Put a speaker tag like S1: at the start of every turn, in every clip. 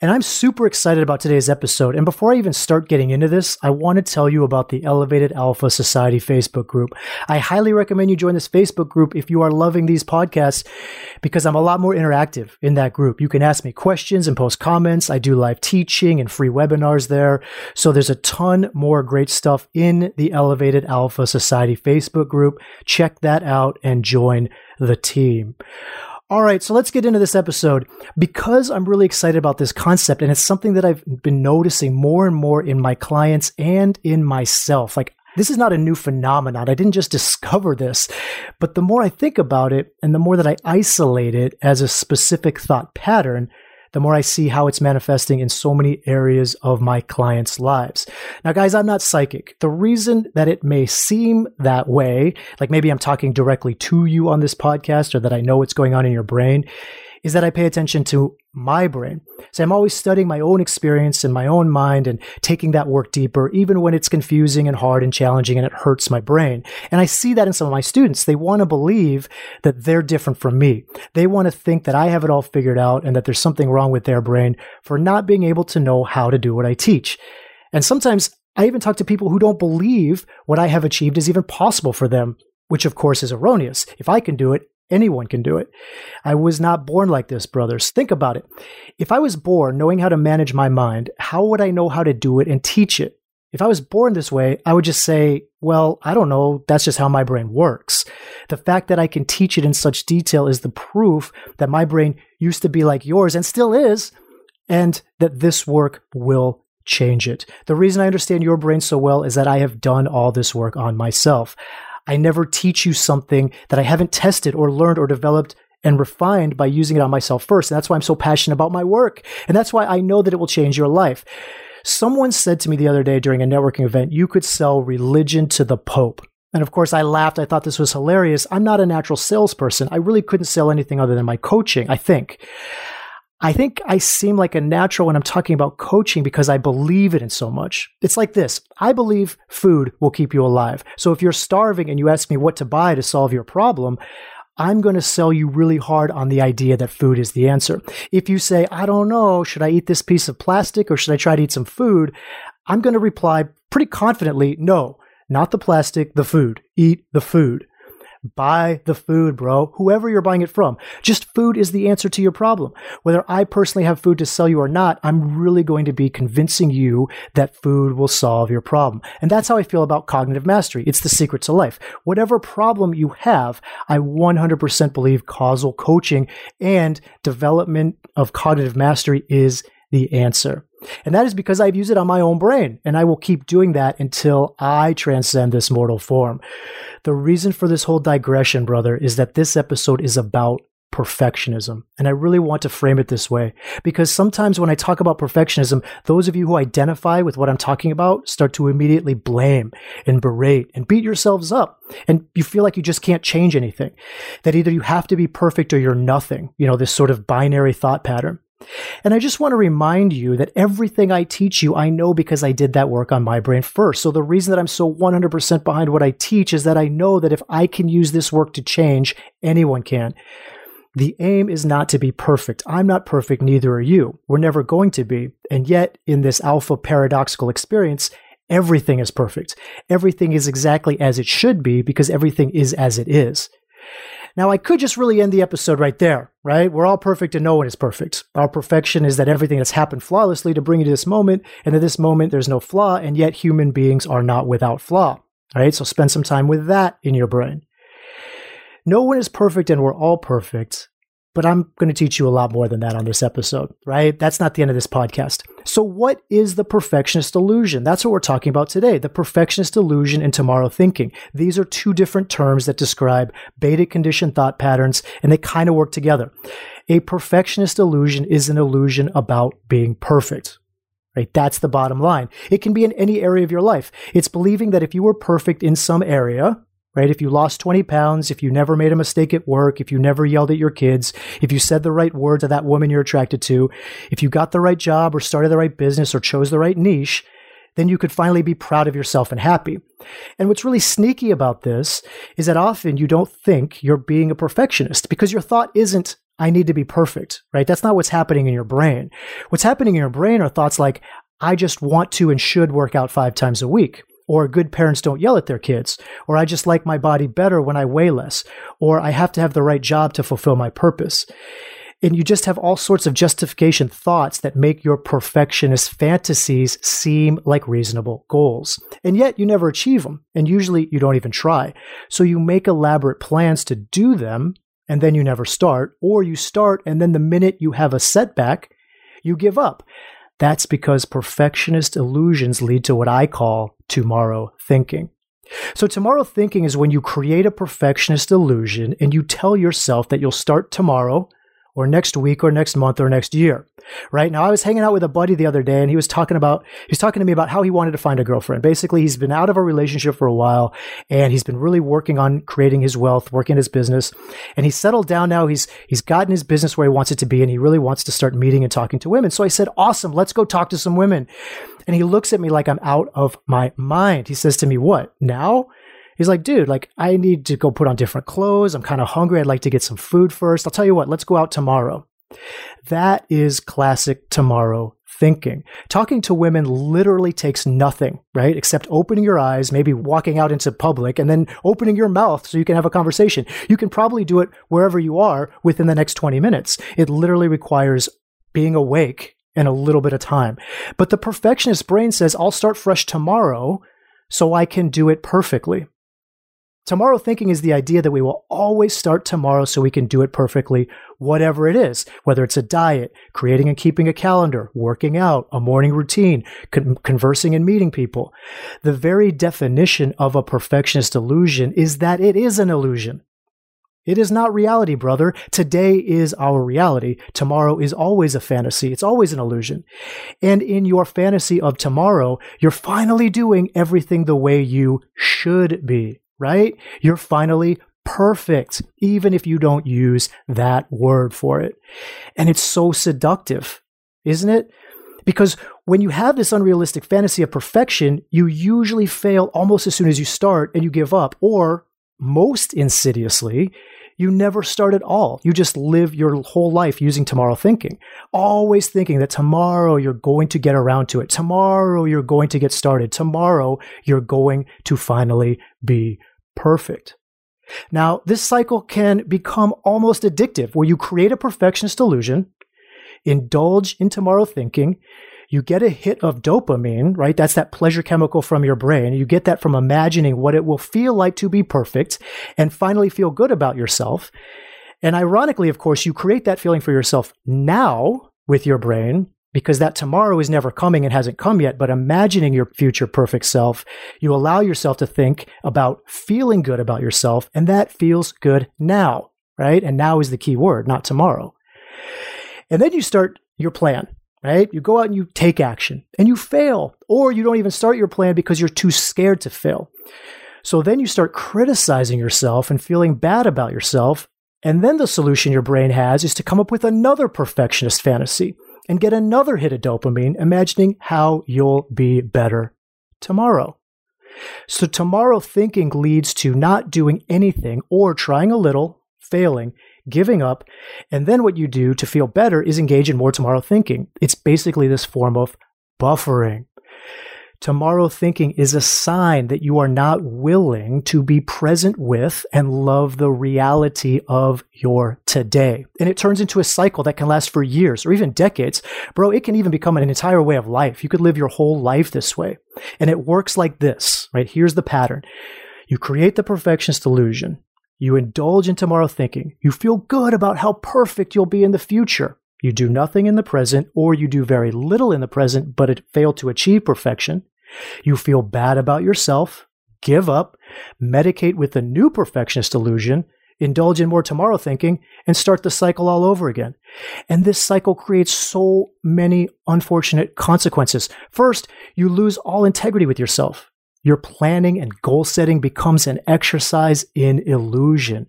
S1: and I'm super excited about today's episode. And before I even start getting into this, I want to tell you about the Elevated Alpha Society Facebook group. I highly recommend you join this Facebook group if you are loving these podcasts because I'm a lot more interactive in that group. You can ask me questions and post comments. I do live teaching and free webinars there. So there's a ton more great stuff in the Elevated Alpha Society Facebook group. Check that out and join the team. All right, so let's get into this episode. Because I'm really excited about this concept, and it's something that I've been noticing more and more in my clients and in myself. Like, this is not a new phenomenon. I didn't just discover this, but the more I think about it and the more that I isolate it as a specific thought pattern, the more I see how it's manifesting in so many areas of my clients' lives. Now, guys, I'm not psychic. The reason that it may seem that way, like maybe I'm talking directly to you on this podcast or that I know what's going on in your brain, is that I pay attention to my brain. So I'm always studying my own experience and my own mind and taking that work deeper, even when it's confusing and hard and challenging and it hurts my brain. And I see that in some of my students. They want to believe that they're different from me. They want to think that I have it all figured out and that there's something wrong with their brain for not being able to know how to do what I teach. And sometimes I even talk to people who don't believe what I have achieved is even possible for them which of course is erroneous. If I can do it, Anyone can do it. I was not born like this, brothers. Think about it. If I was born knowing how to manage my mind, how would I know how to do it and teach it? If I was born this way, I would just say, well, I don't know. That's just how my brain works. The fact that I can teach it in such detail is the proof that my brain used to be like yours and still is, and that this work will change it. The reason I understand your brain so well is that I have done all this work on myself. I never teach you something that I haven't tested or learned or developed and refined by using it on myself first. And that's why I'm so passionate about my work. And that's why I know that it will change your life. Someone said to me the other day during a networking event, you could sell religion to the Pope. And of course, I laughed. I thought this was hilarious. I'm not a natural salesperson. I really couldn't sell anything other than my coaching, I think. I think I seem like a natural when I'm talking about coaching because I believe it in so much. It's like this. I believe food will keep you alive. So if you're starving and you ask me what to buy to solve your problem, I'm going to sell you really hard on the idea that food is the answer. If you say, I don't know, should I eat this piece of plastic or should I try to eat some food? I'm going to reply pretty confidently, no, not the plastic, the food. Eat the food. Buy the food, bro. Whoever you're buying it from. Just food is the answer to your problem. Whether I personally have food to sell you or not, I'm really going to be convincing you that food will solve your problem. And that's how I feel about cognitive mastery. It's the secret to life. Whatever problem you have, I 100% believe causal coaching and development of cognitive mastery is the answer. And that is because I've used it on my own brain, and I will keep doing that until I transcend this mortal form. The reason for this whole digression, brother, is that this episode is about perfectionism. And I really want to frame it this way because sometimes when I talk about perfectionism, those of you who identify with what I'm talking about start to immediately blame and berate and beat yourselves up. And you feel like you just can't change anything. That either you have to be perfect or you're nothing. You know, this sort of binary thought pattern. And I just want to remind you that everything I teach you, I know because I did that work on my brain first. So the reason that I'm so 100% behind what I teach is that I know that if I can use this work to change, anyone can. The aim is not to be perfect. I'm not perfect, neither are you. We're never going to be. And yet, in this alpha paradoxical experience, everything is perfect. Everything is exactly as it should be because everything is as it is. Now, I could just really end the episode right there, right? We're all perfect and no one is perfect. Our perfection is that everything has happened flawlessly to bring you to this moment, and at this moment, there's no flaw, and yet human beings are not without flaw. Right, so spend some time with that in your brain. No one is perfect, and we're all perfect. But I'm going to teach you a lot more than that on this episode, right? That's not the end of this podcast. So, what is the perfectionist illusion? That's what we're talking about today the perfectionist illusion and tomorrow thinking. These are two different terms that describe beta conditioned thought patterns, and they kind of work together. A perfectionist illusion is an illusion about being perfect. right? That's the bottom line. It can be in any area of your life. It's believing that if you were perfect in some area, right? If you lost 20 pounds, if you never made a mistake at work, if you never yelled at your kids, if you said the right word to that woman you're attracted to, if you got the right job or started the right business or chose the right niche, then you could finally be proud of yourself and happy. And what's really sneaky about this is that often you don't think you're being a perfectionist because your thought isn't, I need to be perfect, right? That's not what's happening in your brain. What's happening in your brain are thoughts like, I just want to and should work out five times a week or good parents don't yell at their kids, or I just like my body better when I weigh less, or I have to have the right job to fulfill my purpose. And you just have all sorts of justification thoughts that make your perfectionist fantasies seem like reasonable goals. And yet you never achieve them. And usually you don't even try. So you make elaborate plans to do them, and then you never start, or you start, and then the minute you have a setback, you give up. That's because perfectionist illusions lead to what I call tomorrow thinking. So, tomorrow thinking is when you create a perfectionist illusion and you tell yourself that you'll start tomorrow or next week or next month or next year. Right now, I was hanging out with a buddy the other day and he was talking about, he was talking to me about how he wanted to find a girlfriend. Basically, he's been out of a relationship for a while and he's been really working on creating his wealth, working his business. And he's settled down now. He's, he's gotten his business where he wants it to be and he really wants to start meeting and talking to women. So I said, awesome. Let's go talk to some women. And he looks at me like I'm out of my mind. He says to me, what now? He's like, dude, like I need to go put on different clothes. I'm kind of hungry. I'd like to get some food first. I'll tell you what, let's go out tomorrow. That is classic tomorrow thinking. Talking to women literally takes nothing, right? Except opening your eyes, maybe walking out into public and then opening your mouth so you can have a conversation. You can probably do it wherever you are within the next 20 minutes. It literally requires being awake and a little bit of time. But the perfectionist brain says, I'll start fresh tomorrow so I can do it perfectly. Tomorrow thinking is the idea that we will always start tomorrow so we can do it perfectly, whatever it is, whether it's a diet, creating and keeping a calendar, working out, a morning routine, con- conversing and meeting people. The very definition of a perfectionist illusion is that it is an illusion. It is not reality, brother. Today is our reality. Tomorrow is always a fantasy. It's always an illusion. And in your fantasy of tomorrow, you're finally doing everything the way you should be right? You're finally perfect, even if you don't use that word for it. And it's so seductive, isn't it? Because when you have this unrealistic fantasy of perfection, you usually fail almost as soon as you start and you give up. Or most insidiously, you never start at all. You just live your whole life using tomorrow thinking, always thinking that tomorrow you're going to get around to it. Tomorrow you're going to get started. Tomorrow you're going to finally be perfect. Now, this cycle can become almost addictive where you create a perfectionist illusion, indulge in tomorrow thinking, you get a hit of dopamine, right? That's that pleasure chemical from your brain. You get that from imagining what it will feel like to be perfect and finally feel good about yourself. And ironically, of course, you create that feeling for yourself now with your brain because that tomorrow is never coming and hasn't come yet. But imagining your future perfect self, you allow yourself to think about feeling good about yourself, and that feels good now, right? And now is the key word, not tomorrow. And then you start your plan, right? You go out and you take action and you fail, or you don't even start your plan because you're too scared to fail. So then you start criticizing yourself and feeling bad about yourself. And then the solution your brain has is to come up with another perfectionist fantasy and get another hit of dopamine, imagining how you'll be better tomorrow. So, tomorrow thinking leads to not doing anything or trying a little, failing, giving up. And then what you do to feel better is engage in more tomorrow thinking. It's basically this form of buffering. Tomorrow thinking is a sign that you are not willing to be present with and love the reality of your today. And it turns into a cycle that can last for years or even decades. Bro, it can even become an entire way of life. You could live your whole life this way. And it works like this, right? Here's the pattern. You create the perfectionist illusion. You indulge in tomorrow thinking. You feel good about how perfect you'll be in the future. You do nothing in the present, or you do very little in the present, but it failed to achieve perfection. You feel bad about yourself, give up, medicate with the new perfectionist illusion, indulge in more tomorrow thinking, and start the cycle all over again. And this cycle creates so many unfortunate consequences. First, you lose all integrity with yourself. Your planning and goal setting becomes an exercise in illusion.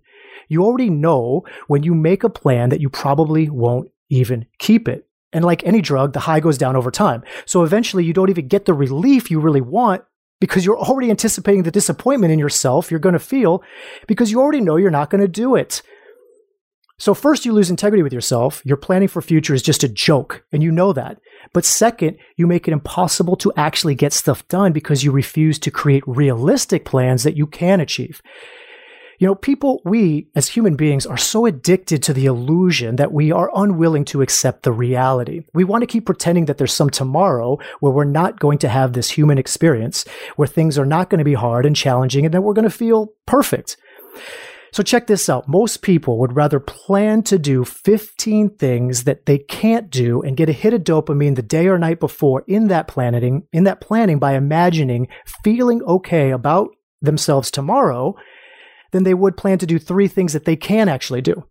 S1: You already know when you make a plan that you probably won't even keep it. And like any drug, the high goes down over time. So eventually you don't even get the relief you really want because you're already anticipating the disappointment in yourself you're going to feel because you already know you're not going to do it. So, first, you lose integrity with yourself. Your planning for future is just a joke, and you know that. But second, you make it impossible to actually get stuff done because you refuse to create realistic plans that you can achieve. You know, people, we as human beings are so addicted to the illusion that we are unwilling to accept the reality. We want to keep pretending that there's some tomorrow where we're not going to have this human experience, where things are not going to be hard and challenging, and that we're going to feel perfect. So check this out. Most people would rather plan to do 15 things that they can't do and get a hit of dopamine the day or night before in that planning, in that planning by imagining feeling okay about themselves tomorrow than they would plan to do three things that they can actually do.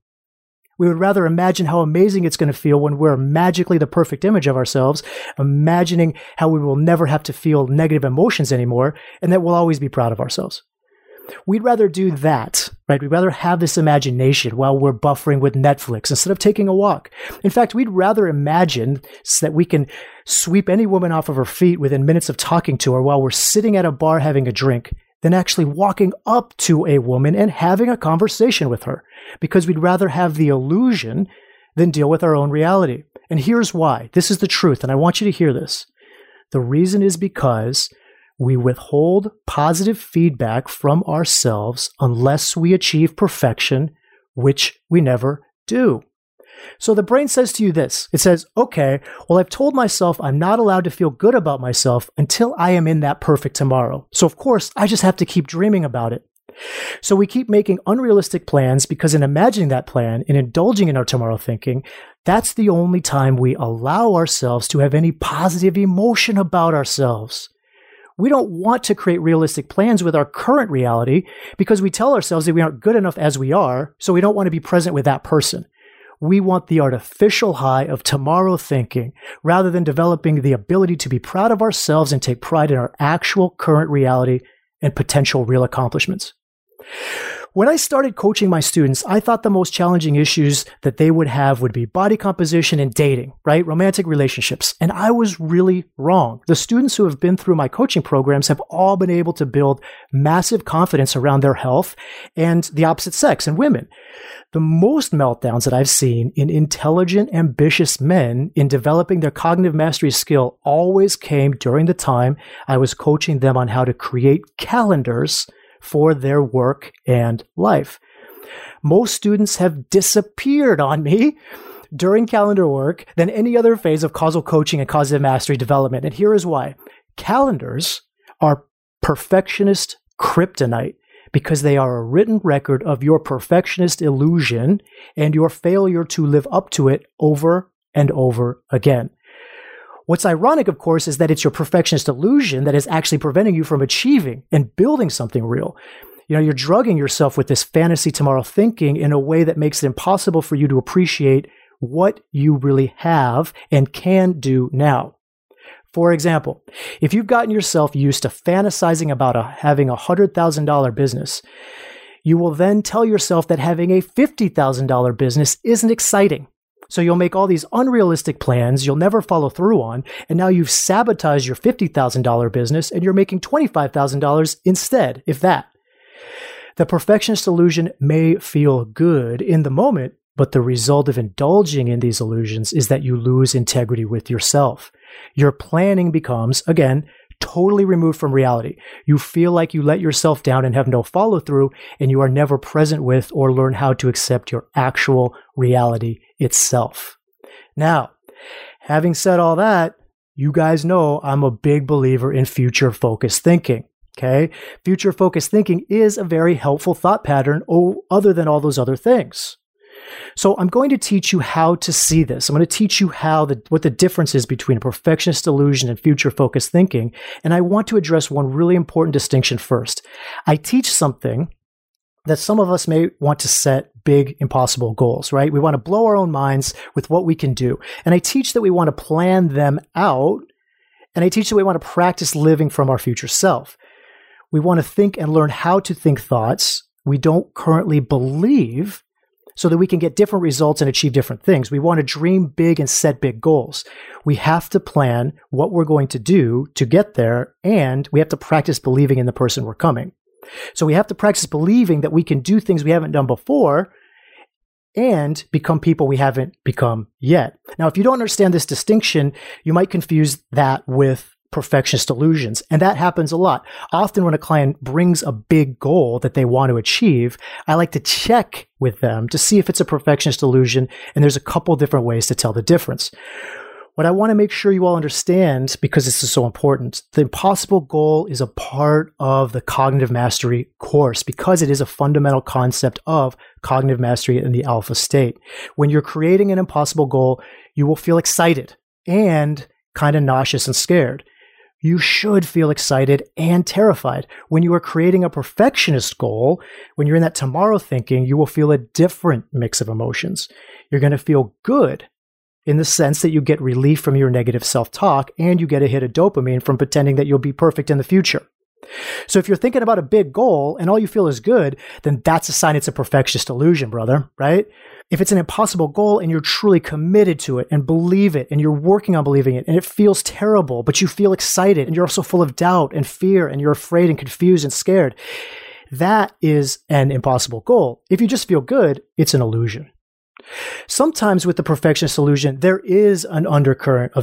S1: We would rather imagine how amazing it's going to feel when we're magically the perfect image of ourselves, imagining how we will never have to feel negative emotions anymore, and that we'll always be proud of ourselves. We'd rather do that, right? We'd rather have this imagination while we're buffering with Netflix instead of taking a walk. In fact, we'd rather imagine so that we can sweep any woman off of her feet within minutes of talking to her while we're sitting at a bar having a drink than actually walking up to a woman and having a conversation with her because we'd rather have the illusion than deal with our own reality. And here's why. This is the truth, and I want you to hear this. The reason is because we withhold positive feedback from ourselves unless we achieve perfection, which we never do. So the brain says to you this it says, okay, well, I've told myself I'm not allowed to feel good about myself until I am in that perfect tomorrow. So, of course, I just have to keep dreaming about it. So we keep making unrealistic plans because in imagining that plan in indulging in our tomorrow thinking, that's the only time we allow ourselves to have any positive emotion about ourselves. We don't want to create realistic plans with our current reality because we tell ourselves that we aren't good enough as we are, so we don't want to be present with that person. We want the artificial high of tomorrow thinking rather than developing the ability to be proud of ourselves and take pride in our actual current reality and potential real accomplishments. When I started coaching my students, I thought the most challenging issues that they would have would be body composition and dating, right? Romantic relationships. And I was really wrong. The students who have been through my coaching programs have all been able to build massive confidence around their health and the opposite sex and women. The most meltdowns that I've seen in intelligent, ambitious men in developing their cognitive mastery skill always came during the time I was coaching them on how to create calendars for their work and life. Most students have disappeared on me during calendar work than any other phase of causal coaching and cognitive mastery development. And here is why calendars are perfectionist kryptonite because they are a written record of your perfectionist illusion and your failure to live up to it over and over again. What's ironic, of course, is that it's your perfectionist illusion that is actually preventing you from achieving and building something real. You know, you're drugging yourself with this fantasy tomorrow thinking in a way that makes it impossible for you to appreciate what you really have and can do now. For example, if you've gotten yourself used to fantasizing about a, having a $100,000 business, you will then tell yourself that having a $50,000 business isn't exciting. So you'll make all these unrealistic plans you'll never follow through on, and now you've sabotaged your $50,000 business and you're making $25,000 instead, if that. The perfectionist illusion may feel good in the moment, but the result of indulging in these illusions is that you lose integrity with yourself. Your planning becomes, again, totally removed from reality. You feel like you let yourself down and have no follow through, and you are never present with or learn how to accept your actual reality itself. Now, having said all that, you guys know I'm a big believer in future focused thinking. Okay. Future focused thinking is a very helpful thought pattern, other than all those other things. So I'm going to teach you how to see this. I'm going to teach you how the, what the difference is between a perfectionist illusion and future focused thinking. And I want to address one really important distinction first. I teach something that some of us may want to set big, impossible goals, right? We want to blow our own minds with what we can do. And I teach that we want to plan them out. And I teach that we want to practice living from our future self. We want to think and learn how to think thoughts we don't currently believe so that we can get different results and achieve different things. We want to dream big and set big goals. We have to plan what we're going to do to get there, and we have to practice believing in the person we're coming. So we have to practice believing that we can do things we haven't done before and become people we haven't become yet. Now, if you don't understand this distinction, you might confuse that with perfectionist delusions. And that happens a lot. Often when a client brings a big goal that they want to achieve, I like to check with them to see if it's a perfectionist delusion. And there's a couple different ways to tell the difference. What I want to make sure you all understand, because this is so important, the impossible goal is a part of the cognitive mastery course because it is a fundamental concept of cognitive mastery in the alpha state. When you're creating an impossible goal, you will feel excited and kind of nauseous and scared you should feel excited and terrified. When you are creating a perfectionist goal, when you're in that tomorrow thinking, you will feel a different mix of emotions. You're going to feel good in the sense that you get relief from your negative self talk and you get a hit of dopamine from pretending that you'll be perfect in the future. So if you're thinking about a big goal and all you feel is good, then that's a sign it's a perfectionist illusion, brother, right? If it's an impossible goal and you're truly committed to it and believe it and you're working on believing it and it feels terrible, but you feel excited and you're also full of doubt and fear and you're afraid and confused and scared, that is an impossible goal. If you just feel good, it's an illusion. Sometimes with the perfectionist illusion, there is an undercurrent of